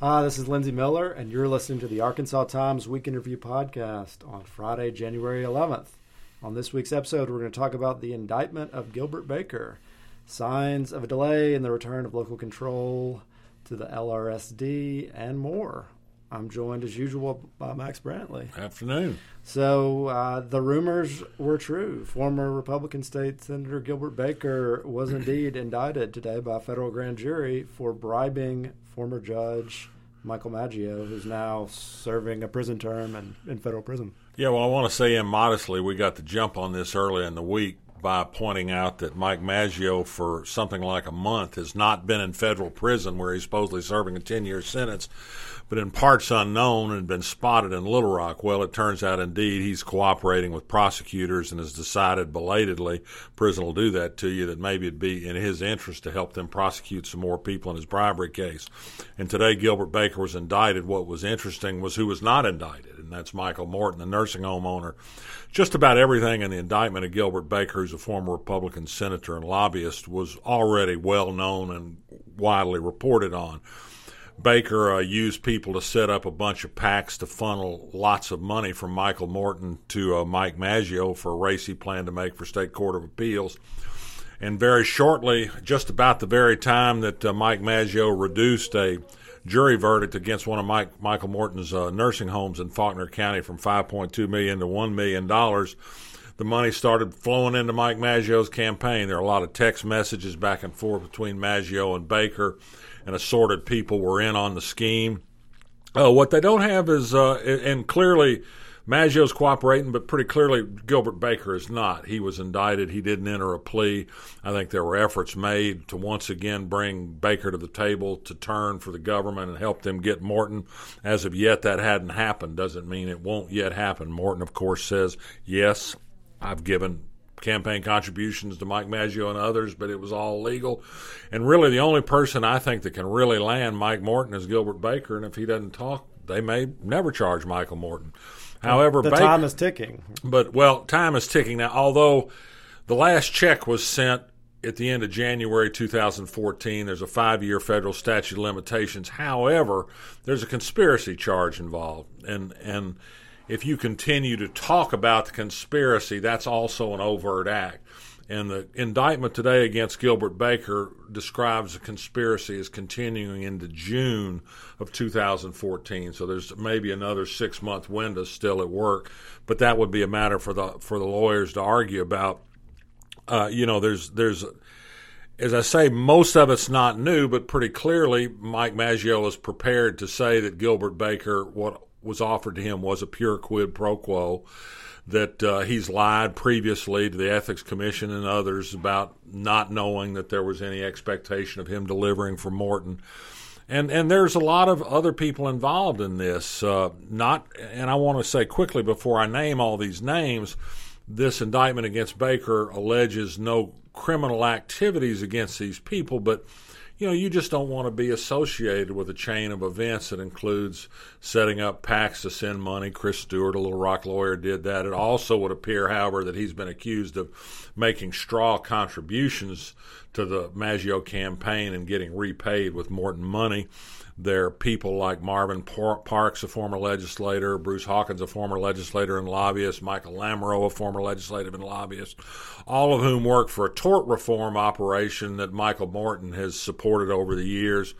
Hi, this is Lindsey Millar, and you're listening to the Arkansas Times Week in Review podcast on Friday, January 11th. On this week's episode, we're going to talk about the indictment of Gilbert Baker, signs of a delay in the return of local control to the LRSD, and more. I'm joined as usual by Max Brantley. Afternoon. So uh, the rumors were true. Former Republican State Senator Gilbert Baker was indeed indicted today by a federal grand jury for bribing former judge Michael Maggio, who's now serving a prison term in, in federal prison. Yeah, well, I want to say immodestly, we got the jump on this early in the week by pointing out that Mike Maggio, for something like a month, has not been in federal prison where he's supposedly serving a 10 year sentence but in parts unknown and been spotted in Little Rock. Well, it turns out indeed he's cooperating with prosecutors and has decided belatedly, prison will do that to you, that maybe it'd be in his interest to help them prosecute some more people in his bribery case. And today Gilbert Baker was indicted. What was interesting was who was not indicted, and that's Michael Morton, the nursing home owner. Just about everything in the indictment of Gilbert Baker, who's a former Republican senator and lobbyist, was already well known and widely reported on. Baker uh, used people to set up a bunch of PACs to funnel lots of money from Michael Morton to uh, Mike Maggio for a race he planned to make for State Court of Appeals. And very shortly, just about the very time that uh, Mike Maggio reduced a jury verdict against one of Mike, Michael Morton's uh, nursing homes in Faulkner County from 5.2 million to 1 million dollars, the money started flowing into Mike Maggio's campaign. There are a lot of text messages back and forth between Maggio and Baker and assorted people were in on the scheme. Uh, what they don't have is, uh, and clearly Maggio's cooperating, but pretty clearly Gilbert Baker is not. He was indicted. He didn't enter a plea. I think there were efforts made to once again bring Baker to the table to turn for the government and help them get Morton. As of yet, that hadn't happened. Doesn't mean it won't yet happen. Morton, of course, says, yes, I've given campaign contributions to Mike Maggio and others, but it was all legal. And really, the only person I think that can really land Mike Morton is Gilbert Baker. And if he doesn't talk, they may never charge Michael Morton. However, the Baker, time is ticking. But well, time is ticking now. Although the last check was sent at the end of January 2014. There's a five year federal statute of limitations. However, there's a conspiracy charge involved. And, and if you continue to talk about the conspiracy, that's also an overt act. And the indictment today against Gilbert Baker describes the conspiracy as continuing into June of 2014. So there's maybe another six month window still at work, but that would be a matter for the for the lawyers to argue about. Uh, you know, there's there's as I say, most of it's not new, but pretty clearly, Mike Maggio is prepared to say that Gilbert Baker, what was offered to him was a pure quid pro quo. That uh, he's lied previously to the Ethics Commission and others about not knowing that there was any expectation of him delivering for Morton. And and there's a lot of other people involved in this. Uh, not and I want to say quickly before I name all these names, this indictment against Baker alleges no criminal activities against these people, but you know, you just don't want to be associated with a chain of events that includes setting up PACs to send money. Chris Stewart, a Little Rock lawyer, did that. It also would appear, however, that he's been accused of making straw contributions to the Maggio campaign and getting repaid with Morton money. There are people like Marvin Parks, a former legislator, Bruce Hawkins, a former legislator and lobbyist, Michael Lamoureux, a former legislative and lobbyist, all of whom work for a tort reform operation that Michael Morton has supported over the years,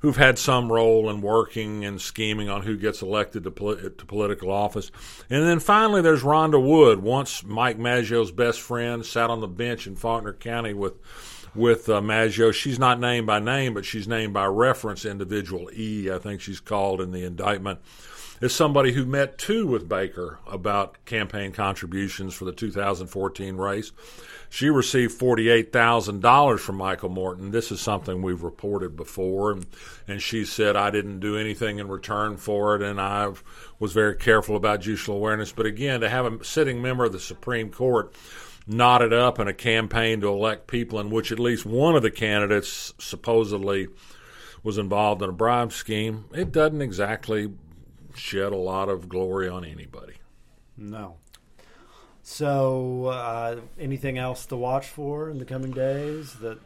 who've had some role in working and scheming on who gets elected to, pol- to political office. And then finally, there's Rhonda Wood, once Mike Maggio's best friend, sat on the bench in Faulkner County with with uh, Maggio. She's not named by name, but she's named by reference. Individual E, I think she's called in the indictment, is somebody who met too with Baker about campaign contributions for the 2014 race. She received $48,000 from Michael Morton. This is something we've reported before. And, and she said, I didn't do anything in return for it, and I was very careful about judicial awareness. But again, to have a sitting member of the Supreme Court knotted up in a campaign to elect people in which at least one of the candidates supposedly was involved in a bribe scheme, it doesn't exactly shed a lot of glory on anybody. No. So, uh, anything else to watch for in the coming days? That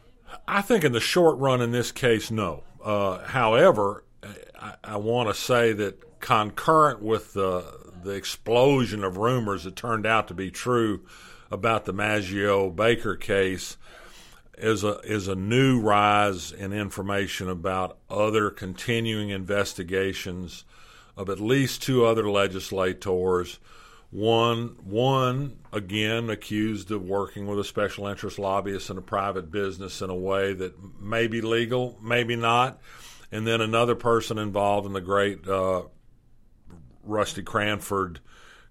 I think in the short run, in this case, no. Uh, however, I, I want to say that concurrent with the the explosion of rumors that turned out to be true about the Maggio Baker case is a is a new rise in information about other continuing investigations of at least two other legislators. One one again accused of working with a special interest lobbyist in a private business in a way that may be legal, maybe not, and then another person involved in the great uh, Rusty Cranford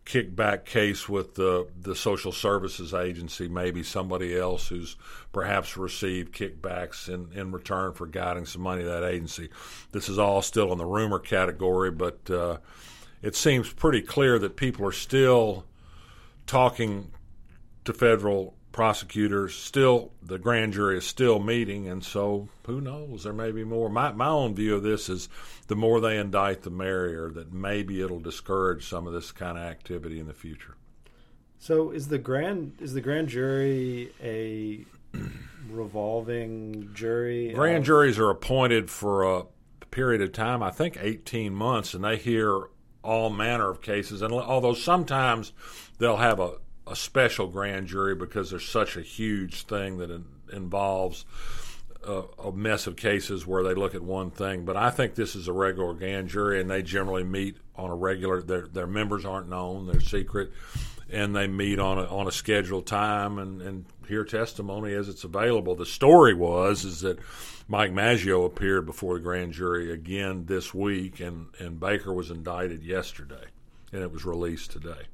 kickback case with the the social services agency, maybe somebody else who's perhaps received kickbacks in, in return for guiding some money to that agency. This is all still in the rumor category, but uh, it seems pretty clear that people are still talking to federal prosecutors. Still, the grand jury is still meeting, and so who knows? There may be more. My my own view of this is the more they indict, the merrier. That maybe it'll discourage some of this kind of activity in the future. So is the grand is the grand jury a revolving jury? Grand juries are appointed for a period of time, I think 18 months, and they hear all manner of cases. And although sometimes they'll have a a special grand jury because there's such a huge thing that in, involves a, a, mess of cases where they look at one thing. But I think this is a regular grand jury, and they generally meet on a regular. Their their members aren't known; they're secret, and they meet on a on a scheduled time and and hear testimony as it's available. The story was is that. Mike Maggio appeared before the grand jury again this week, and, and Baker was indicted yesterday, and it was released today.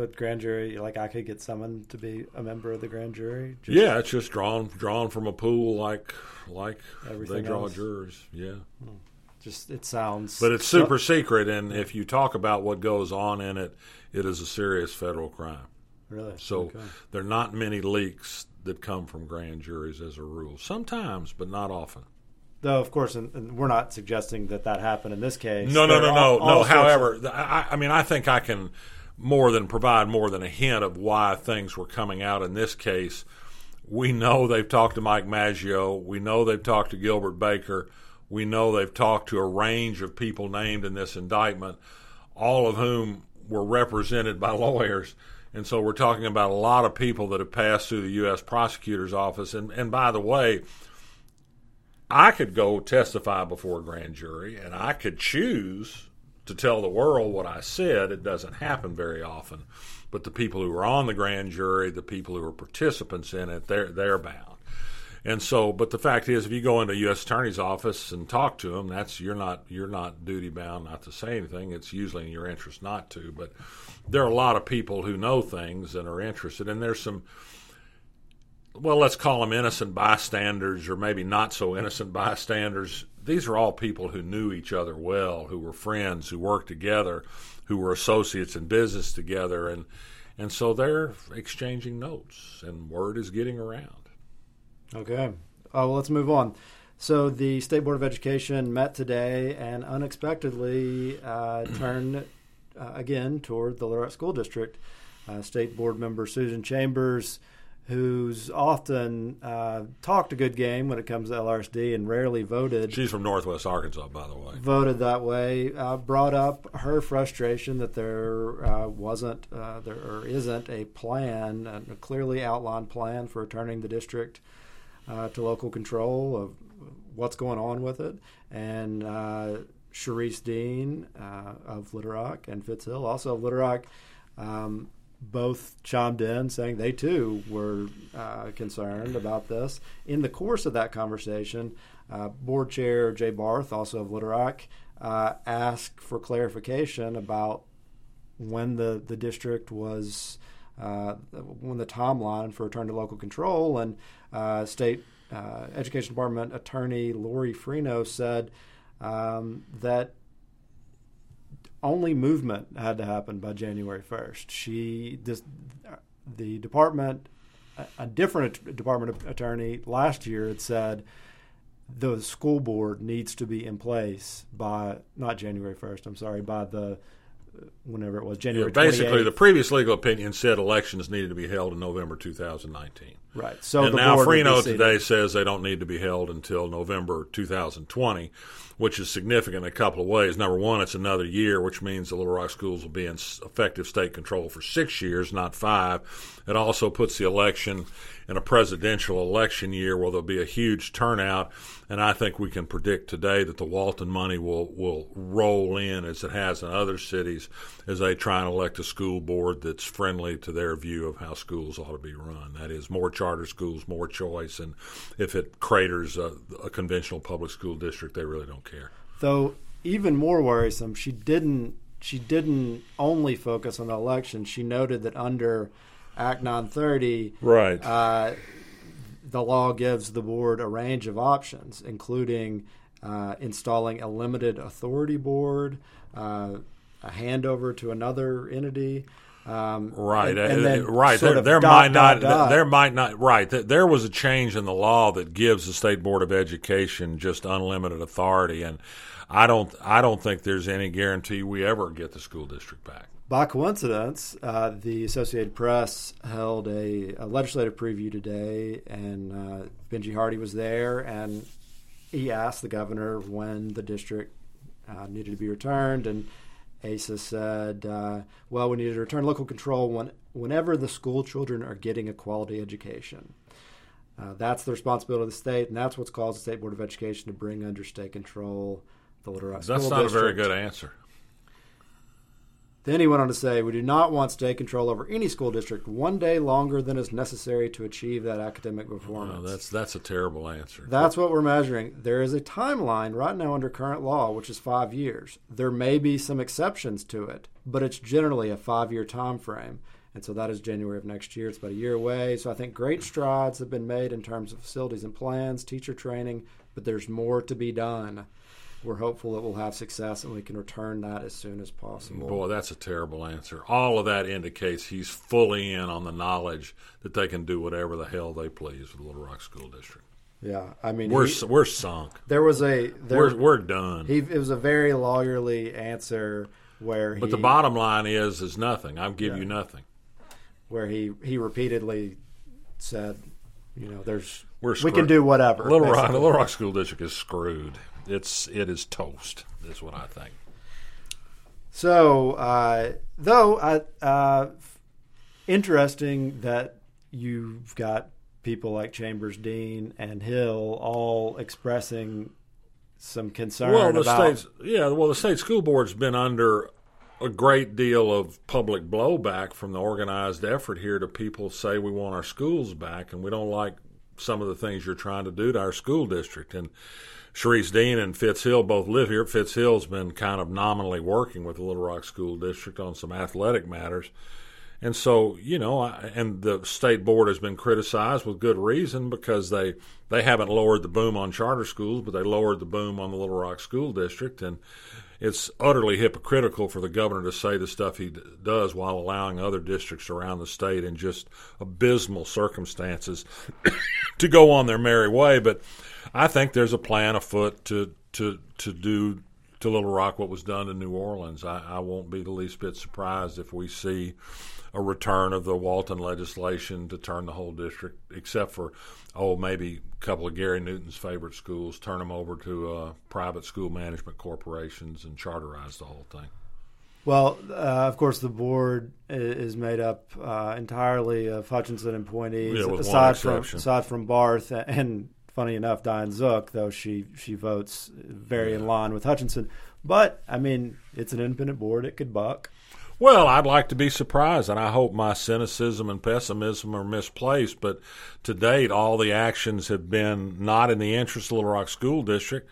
But grand jury, like I could get summoned to be a member of the grand jury. Just yeah, it's just drawn drawn from a pool like like they draw else. jurors. Yeah. Hmm. Just it sounds. But it's super so, secret, and if you talk about what goes on in it, it is a serious federal crime. Really? So okay. there are not many leaks that come from grand juries as a rule. Sometimes, but not often. Though, of course, and, and we're not suggesting that that happened in this case. No, no, no, no, no. However, I, I mean, I think I can more than provide more than a hint of why things were coming out in this case. We know they've talked to Mike Maggio. We know they've talked to Gilbert Baker. We know they've talked to a range of people named in this indictment, all of whom were represented by lawyers. And so we're talking about a lot of people that have passed through the U.S. prosecutor's office. And, and by the way, I could go testify before a grand jury and I could choose to tell the world what I said. It doesn't happen very often. But the people who are on the grand jury, the people who are participants in it, they're they're bound. And so, but the fact is, if you go into a U.S. attorney's office and talk to them, that's you're not you're not duty bound not to say anything. It's usually in your interest not to. But there are a lot of people who know things and are interested, and there's some. Well, let's call them innocent bystanders, or maybe not so innocent bystanders these are all people who knew each other well, who were friends, who worked together, who were associates in business together, and and so they're exchanging notes, and word is getting around. Okay, uh, well, let's move on. So the State Board of Education met today and unexpectedly uh, turned uh, again toward the Rock School District. Uh, State Board member Susan Chambers who's often uh, talked a good game when it comes to LRSD and rarely voted. She's from Northwest Arkansas, by the way. Voted that way. Uh, brought up her frustration that there uh, wasn't, uh, there or isn't a plan, a clearly outlined plan for returning the district uh, to local control of what's going on with it. And uh, Charisse Dean of Little Rock and Fitz Hill, also of Little Rock. Um, both chimed in saying they too were uh, concerned about this. In the course of that conversation, uh, board chair Jay Barth, also of Little Rock, uh, asked for clarification about when the, the district was, uh, when the timeline for return to local control. And uh, state uh, education department attorney Lori Freno said um, that only movement had to happen by January 1st. She, this, the department, a different department attorney last year had said the school board needs to be in place by not January 1st. I'm sorry, by the whenever it was January. Basically, 28th. the previous legal opinion said elections needed to be held in November 2019. right. So and the now Freno today says they don't need to be held until November 2020, which is significant in a couple of ways. Number one, it's another year, which means the Little Rock schools will be in effective state control for six years, not five. It also puts the election in a presidential election year where there'll be a huge turnout. And I think we can predict today that the Walton money will, will roll in as it has in other cities as they try and elect a school board that's friendly to their view of how schools ought to be run. That is, more charter schools, more choice, and if it craters a, a conventional public school district, they really don't care. Though even more worrisome, she didn't she didn't only focus on the election. She noted that under Act 930, Right. uh, the law gives the board a range of options, including uh, installing a limited authority board, uh, a handover to another entity. Um, Right, and- uh, and then right. There, there dot, might dot, not. dot. There might not. Right. There was a change in the law that gives the state board of education just unlimited authority, and I don't. I don't think there's any guarantee we ever get the school district back. By coincidence, uh, the Associated Press held a, a legislative preview today, and uh, Benji Hardy was there, and he asked the governor when the district uh, needed to be returned, and Asa said, uh, "Well, we need to return local control when, whenever the school children are getting a quality education." Uh, that's the responsibility of the state, and that's what's caused the State Board of Education to bring under state control the Little Rock That's not a very good answer. Then he went on to say, We do not want state control over any school district one day longer than is necessary to achieve that academic performance. Well, that's that's a terrible answer. That's what we're measuring. There is a timeline right now under current law, which is five years. There may be some exceptions to it, but it's generally a five year time frame. And so that is January of next year. It's about a year away. So I think great strides have been made in terms of facilities and plans, teacher training, but there's more to be done. We're hopeful that we'll have success and we can return that as soon as possible. Boy, that's a terrible answer. All of that indicates he's fully in on the knowledge that they can do whatever the hell they please with the Little Rock School District. Yeah, I mean, We're he- we're sunk. there was a there, We're we're done. he it was a very lawyerly answer where he but the bottom line is is nothing. I'll give you nothing. where he he repeatedly said, you know, there's We're we can do whatever. Little Rock, basically. Little Rock School District is screwed. It's it is toast. Is what I think. So, uh, though, uh, uh, interesting that you've got people like Chambers, Dean, and Hill all expressing some concern Well, the about. state's yeah. Well, the state school board's been under a great deal of public blowback from the organized effort here to people say we want our schools back and we don't like some of the things you're trying to do to our school district. And Charisse Dean and Fitz Hill both live here. Fitz Hill's been kind of nominally working with the Little Rock School District on some athletic matters. And so, you know, I, and the state board has been criticized with good reason because they they haven't lowered the boom on charter schools, but they lowered the boom on the Little Rock School District, and it's utterly hypocritical for the governor to say the stuff he d- does while allowing other districts around the state in just abysmal circumstances to go on their merry way. But I think there's a plan afoot to to to do to Little Rock what was done to New Orleans. I, I won't be the least bit surprised if we see a return of the Walton legislation to turn the whole district, except for oh maybe a couple of Gary Newton's favorite schools, turn them over to uh, private school management corporations and charterize the whole thing. Well, uh, of course, the board is made up uh, entirely of Hutchinson appointees, Yeah, aside from aside from Barth and funny enough, Diane Zook, though she she votes very in line with Hutchinson. But I mean, it's an independent board; it could buck. Well, I'd like to be surprised, and I hope my cynicism and pessimism are misplaced. But to date, all the actions have been not in the interest of Little Rock School District.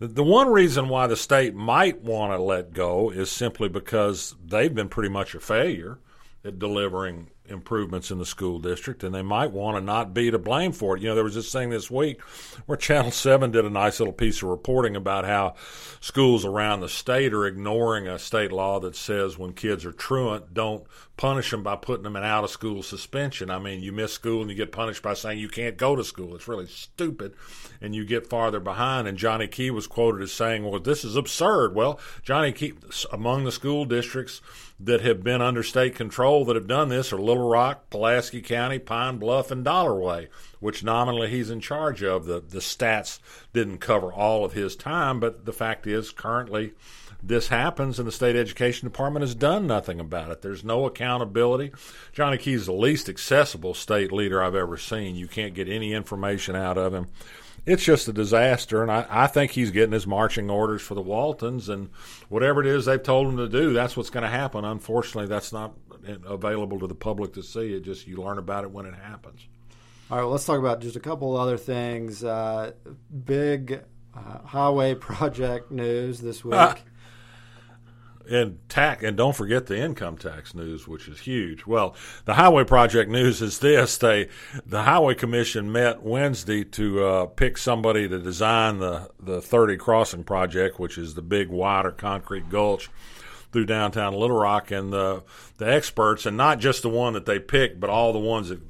The- one reason why the state might want to let go is simply because they've been pretty much a failure at delivering improvements in the school district, and they might want to not be to blame for it. You know, there was this thing this week where Channel 7 did a nice little piece of reporting about how schools around the state are ignoring a state law that says when kids are truant, don't punish them by putting them in out of school suspension. I mean, you miss school and you get punished by saying you can't go to school. It's really stupid, and you get farther behind. And Johnny Key was quoted as saying, Well, this is absurd. Well, Johnny Key, among the school districts, that have been under state control that have done this are Little Rock, Pulaski County, Pine Bluff, and Dollarway, which nominally he's in charge of. The the stats didn't cover all of his time, but the fact is currently this happens and the state education department has done nothing about it. There's no accountability. Johnny Key's the least accessible state leader I've ever seen. You can't get any information out of him it's just a disaster. And I, I think he's getting his marching orders for the Waltons, and whatever it is they've told him to do, that's what's going to happen. Unfortunately, that's not available to the public to see. It just you learn about it when it happens. All right, well, let's talk about just a couple other things. Uh, big uh, highway project news this week. And tax and don't forget the income tax news which is huge. Well the highway project news is this. They the highway commission met wednesday to uh, pick somebody to design the the 30 crossing project which is the big wider concrete gulch through downtown little rock. And the the experts and not just the one that they picked but all the ones that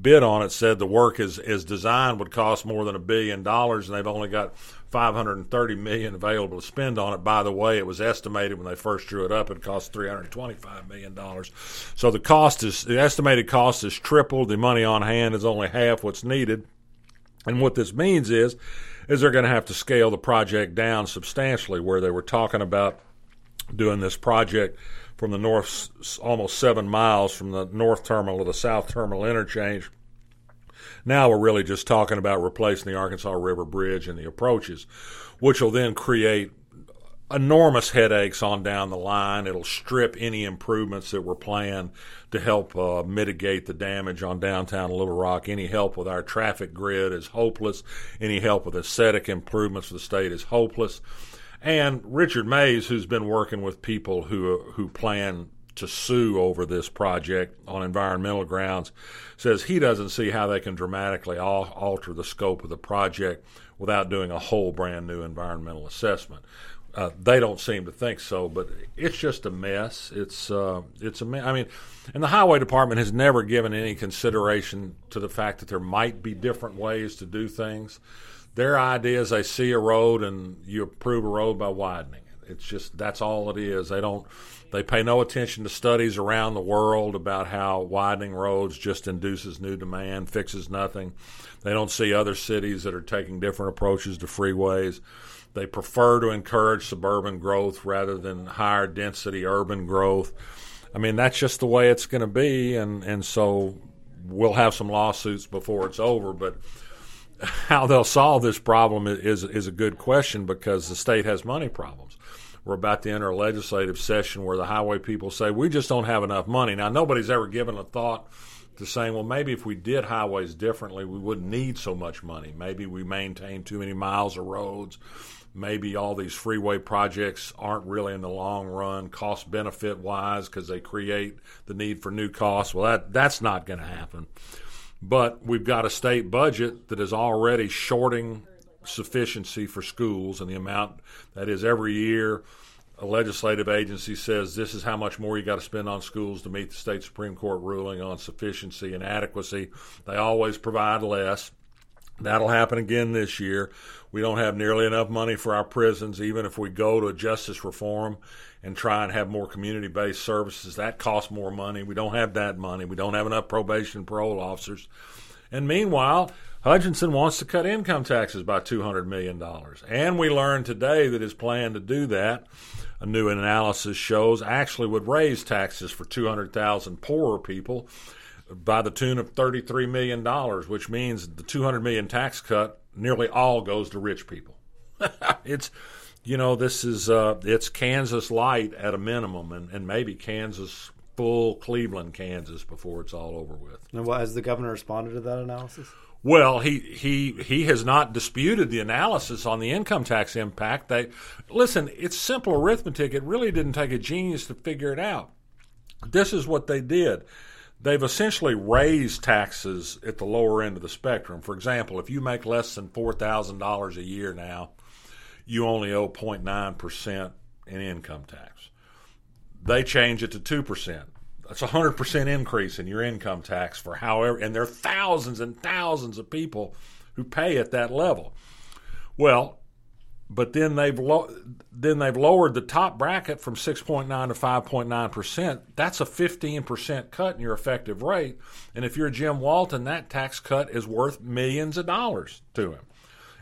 bid on it said the work is is designed would cost more than a billion dollars and they've only got 530 million available to spend on it. By the way, it was estimated when they first drew it up it cost 325 million dollars. So the cost is the estimated cost is tripled. The money on hand is only half what's needed. And what this means is is they're going to have to scale the project down substantially where they were talking about doing this project from the north almost 7 miles from the north terminal to the south terminal interchange now we're really just talking about replacing the Arkansas River Bridge and the approaches, which will then create enormous headaches on down the line. It'll strip any improvements that were planned to help uh, mitigate the damage on downtown Little Rock. Any help with our traffic grid is hopeless. Any help with aesthetic improvements for the state is hopeless. And Richard Mays, who's been working with people who who plan to sue over this project on environmental grounds, says he doesn't see how they can dramatically alter the scope of the project without doing a whole brand new environmental assessment. Uh, they don't seem to think so, but it's just a mess. It's uh, it's a me- I mean, and the highway department has never given any consideration to the fact that there might be different ways to do things. Their idea is they see a road and you approve a road by widening. It's just that's all it is. They don't they pay no attention to studies around the world about how widening roads just induces new demand, fixes nothing. They don't see other cities that are taking different approaches to freeways. They prefer to encourage suburban growth rather than higher density urban growth. I mean, that's just the way it's going to be, and, and so we'll have some lawsuits before it's over. But how they'll solve this problem is is a good question because the state has money problems we're about to enter a legislative session where the highway people say we just don't have enough money. Now nobody's ever given a thought to saying, well, maybe if we did highways differently, we wouldn't need so much money. Maybe we maintain too many miles of roads. Maybe all these freeway projects aren't really in the long run cost benefit wise because they create the need for new costs. Well, that that's not going to happen. But we've got a state budget that is already shorting sufficiency for schools and the amount that is every year a legislative agency says this is how much more you got to spend on schools to meet the state supreme court ruling on sufficiency and adequacy. They always provide less. That'll happen again this year. We don't have nearly enough money for our prisons even if we go to justice reform and try and have more community-based services. That costs more money. We don't have that money. We don't have enough probation parole officers. And meanwhile Hutchinson wants to cut income taxes by $200 million. And we learned today that his plan to do that, a new analysis shows, actually would raise taxes for 200,000 poorer people by the tune of $33 million, which means the 200 million tax cut nearly all goes to rich people. it's, you know, this is, uh, it's Kansas light at a minimum and, and maybe Kansas full Cleveland, Kansas before it's all over with. And what, has the governor responded to that analysis? Well, he, he he has not disputed the analysis on the income tax impact. They listen, it's simple arithmetic. It really didn't take a genius to figure it out. This is what they did. they've essentially raised taxes at the lower end of the spectrum. For example, if you make less than $4,000 a year now, you only owe 0.9% in income tax. They change it to 2%. That's a 100% increase in your income tax for however, and there are thousands and thousands of people who pay at that level. Well, but then they've lo- then they've lowered the top bracket from 6.9 to 5.9 percent. That's a 15 percent cut in your effective rate, and if you're Jim Walton, that tax cut is worth millions of dollars to him.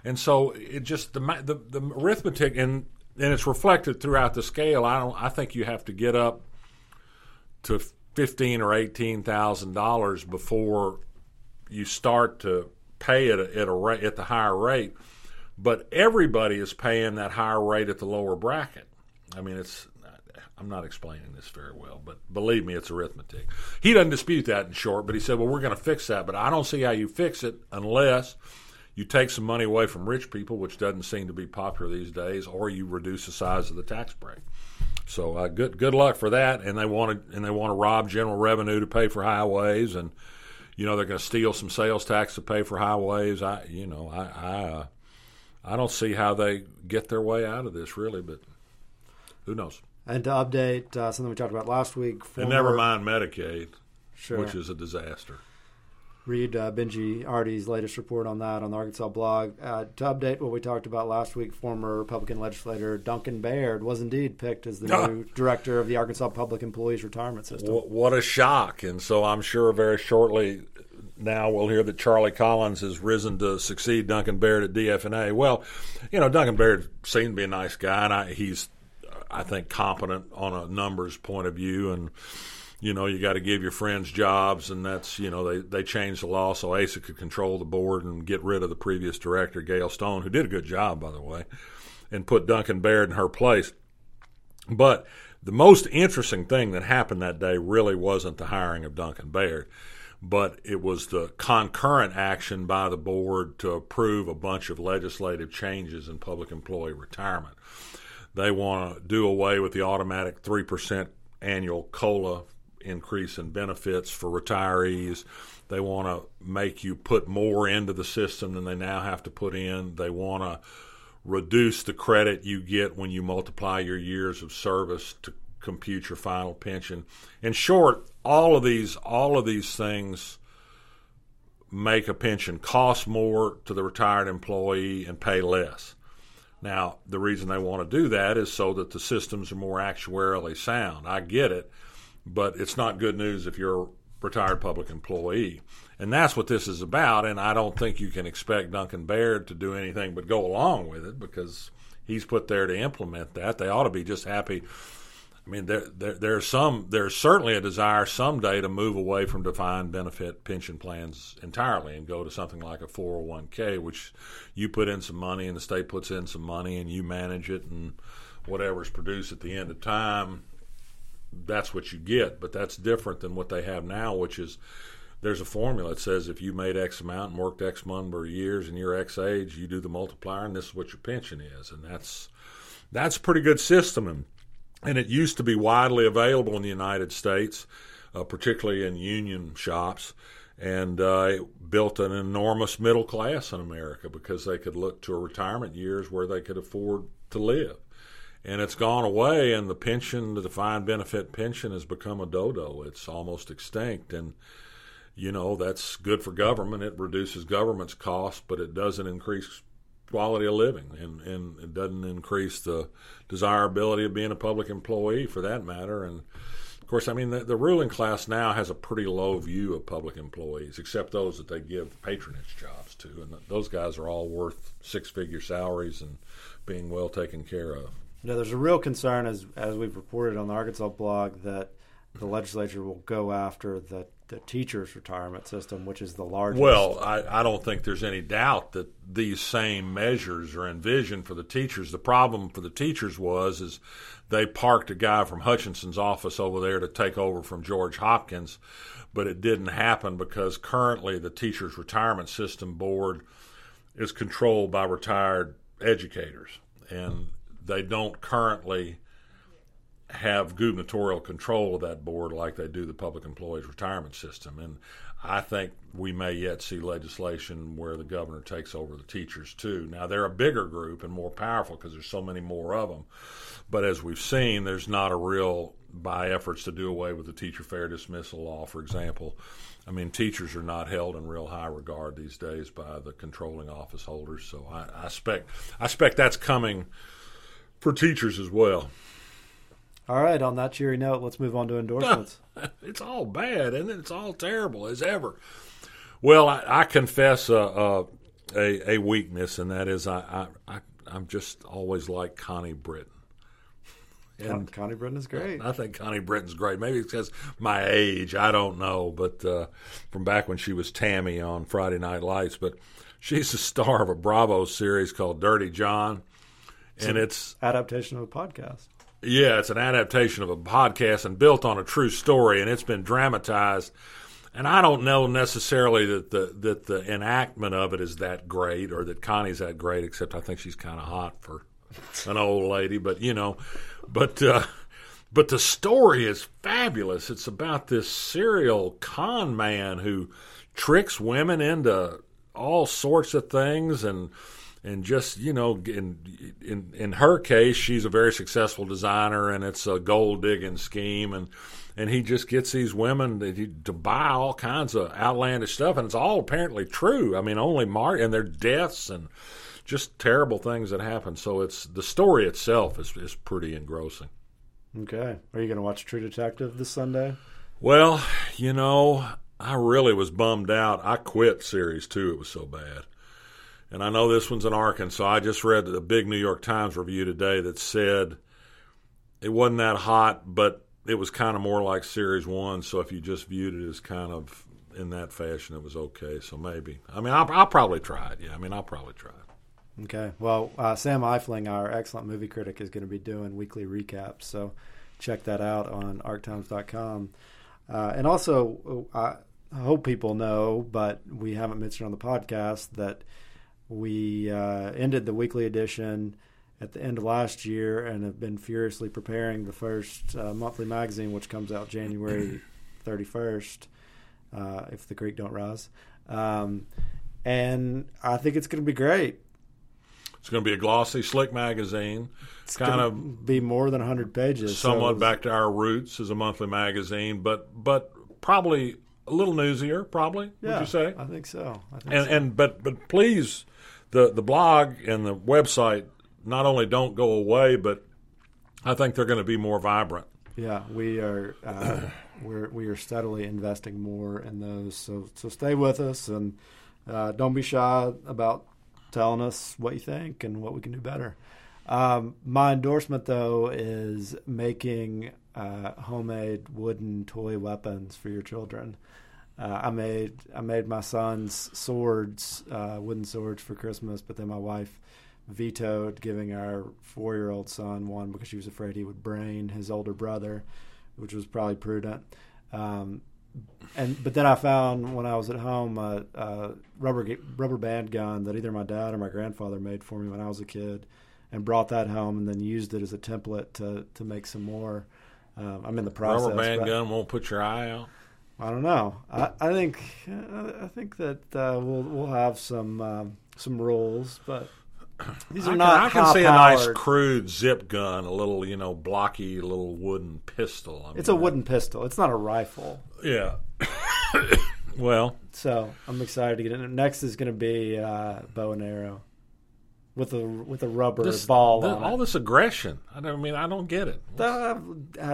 And so it just the the, the arithmetic and and it's reflected throughout the scale. I don't. I think you have to get up to fifteen or eighteen thousand dollars before you start to pay it at a rate at the higher rate but everybody is paying that higher rate at the lower bracket. I mean, it's I'm not explaining this very well, but believe me, it's arithmetic. He doesn't dispute that in short, but he said, "Well, we're going to fix that." But I don't see how you fix it unless you take some money away from rich people, which doesn't seem to be popular these days, or you reduce the size of the tax break. So uh, good good luck for that. And they want to and they want to rob general revenue to pay for highways, and you know they're going to steal some sales tax to pay for highways. I you know I I uh, I don't see how they get their way out of this, really, but who knows? And to update uh, something we talked about last week. Former, and never mind Medicaid, sure. which is a disaster. Read uh, Benji Hardy's latest report on that on the Arkansas blog. Uh, to update what we talked about last week, former Republican legislator Duncan Baird was indeed picked as the new director of the Arkansas Public Employees Retirement System. What a shock! And so I'm sure very shortly now we'll hear that Charlie Collins has risen to succeed Duncan Baird at DF&A. Well, you know, Duncan Baird seemed to be a nice guy, and I, he's, I think, competent on a numbers point of view. And, you know, you got to give your friends jobs, and that's, you know, they, they changed the law so Asa could control the board and get rid of the previous director, Gail Stone, who did a good job, by the way, and put Duncan Baird in her place. But the most interesting thing that happened that day really wasn't the hiring of Duncan Baird but it was the concurrent action by the board to approve a bunch of legislative changes in public employee retirement. They want to do away with the automatic 3% annual COLA increase in benefits for retirees. They want to make you put more into the system than they now have to put in. They want to reduce the credit you get when you multiply your years of service to compute your final pension. In short, all of these all of these things make a pension cost more to the retired employee and pay less. Now, the reason they want to do that is so that the systems are more actuarially sound. I get it, but it's not good news if you're a retired public employee. And that's what this is about. And I don't think you can expect Duncan Baird to do anything but go along with it because he's put there to implement that. They ought to be just happy I mean, there, there, there's some, there's certainly a desire someday to move away from defined benefit pension plans entirely and go to something like a 401k, which you put in some money and the state puts in some money and you manage it and whatever's produced at the end of time, that's what you get. But that's different than what they have now, which is there's a formula that says if you made X amount and worked X number of years and you're X age, you do the multiplier and this is what your pension is, and that's that's a pretty good system and and it used to be widely available in the United States, uh, particularly in union shops, and uh, it built an enormous middle class in America because they could look to retirement years where they could afford to live. And it's gone away, and the pension, the defined benefit pension, has become a dodo. It's almost extinct, and you know that's good for government. It reduces government's costs, but it doesn't increase quality of living, and, and it doesn't increase the desirability of being a public employee for that matter. And of course, I mean, the, the ruling class now has a pretty low view of public employees, except those that they give patronage jobs to. And those guys are all worth six figure salaries and being well taken care of. You know, there's a real concern, as, as we've reported on the Arkansas blog, that the mm-hmm. legislature will go after the the teachers' retirement system, which is the largest. Well, I, I don't think there's any doubt that these same measures are envisioned for the teachers. The problem for the teachers was is they parked a guy from Hutchinson's office over there to take over from George Hopkins, but it didn't happen because currently the teachers' retirement system board is controlled by retired educators, and they don't currently have gubernatorial control of that board like they do the public employees retirement system. And I think we may yet see legislation where the governor takes over the teachers too. Now they're a bigger group and more powerful because there's so many more of them. But as we've seen, there's not a real by efforts to do away with the teacher fair dismissal law, for example. I mean, teachers are not held in real high regard these days by the controlling office holders. So I, I expect I expect that's coming for teachers as well. All right. On that cheery note, let's move on to endorsements. it's all bad, and it? It's all terrible as ever. Well, I, I confess a, a, a, a weakness, and that is I, I, I am just always like Connie Britton. And Connie Britton is great. I think Connie Britton's great. Maybe it's because my age. I don't know, but uh, from back when she was Tammy on Friday Night Lights, but she's the star of a Bravo series called Dirty John, and it's adaptation of a podcast. Yeah, it's an adaptation of a podcast and built on a true story, and it's been dramatized. And I don't know necessarily that the that the enactment of it is that great, or that Connie's that great. Except I think she's kind of hot for an old lady. But you know, but uh, but the story is fabulous. It's about this serial con man who tricks women into all sorts of things and and just you know in in in her case she's a very successful designer and it's a gold digging scheme. And and he just gets these women to, to buy all kinds of outlandish stuff and it's all apparently true. I mean only mark and their deaths and just terrible things that happen. So it's the story itself is is pretty engrossing. Okay. Are you going to watch true detective this sunday? Well you know i really was bummed out. I quit series two. It was so bad and I know this one's in Arkansas. I just read a big New York Times review today that said it wasn't that hot, but it was kind of more like Series 1. So if you just viewed it as kind of in that fashion, it was okay. So maybe. I mean, I'll, I'll probably try it. Yeah, I mean, I'll probably try it. Okay. Well, uh, Sam Eifling, our excellent movie critic, is going to be doing weekly recaps. So check that out on arktimes.com. Uh, and also, uh, I hope people know, but we haven't mentioned on the podcast that – we uh, ended the weekly edition at the end of last year and have been furiously preparing the first uh, monthly magazine, which comes out January 31st, uh, if the creek don't rise. Um, and I think it's going to be great. It's going to be a glossy, slick magazine. It's kind of be more than 100 pages. Somewhat so back to our roots as a monthly magazine, but but probably a little newsier. Probably, yeah, would you say? I think so. I think and so. and but but please the the blog and the website not only don't go away, but I think they're going to be more vibrant. Yeah, we are. Uh, we're we are steadily investing more in those. So so stay with us and uh, don't be shy about telling us what you think and what we can do better. Um, my endorsement though is making uh, homemade wooden toy weapons for your children. Uh, I made I made my son's swords, uh, wooden swords for Christmas, but then my wife vetoed giving our four year old son one because she was afraid he would brain his older brother, which was probably prudent. Um, and but then I found when I was at home a, a rubber rubber band gun that either my dad or my grandfather made for me when I was a kid, and brought that home and then used it as a template to to make some more. Um, I'm in the process. Rubber band gun won't put your eye out. I don't know. I, I think I think that uh, we'll we'll have some um, some rules, but these are I not. Can, I can see a nice crude zip gun, a little you know blocky little wooden pistol. I mean, it's a wooden pistol. It's not a rifle. Yeah. well, so I'm excited to get in. Next is going to be uh, bow and arrow with a with a rubber this, ball the, all it. this aggression. I don't I mean I don't get it. Uh,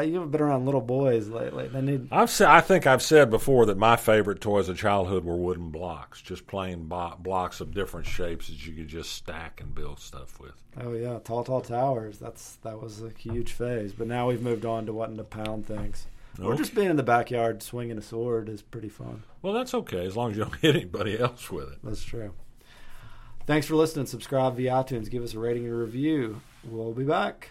you haven't been around little boys lately. They need. I've said I think I've said before that my favorite toys of childhood were wooden blocks, just plain bo- blocks of different shapes that you could just stack and build stuff with. Oh yeah, tall tall towers. That's that was a huge phase. But now we've moved on to wanting to pound things. Okay. Or just being in the backyard swinging a sword is pretty fun. Well, that's okay as long as you don't hit anybody else with it. That's true. Thanks for listening. Subscribe via iTunes. Give us a rating and a review. We'll be back.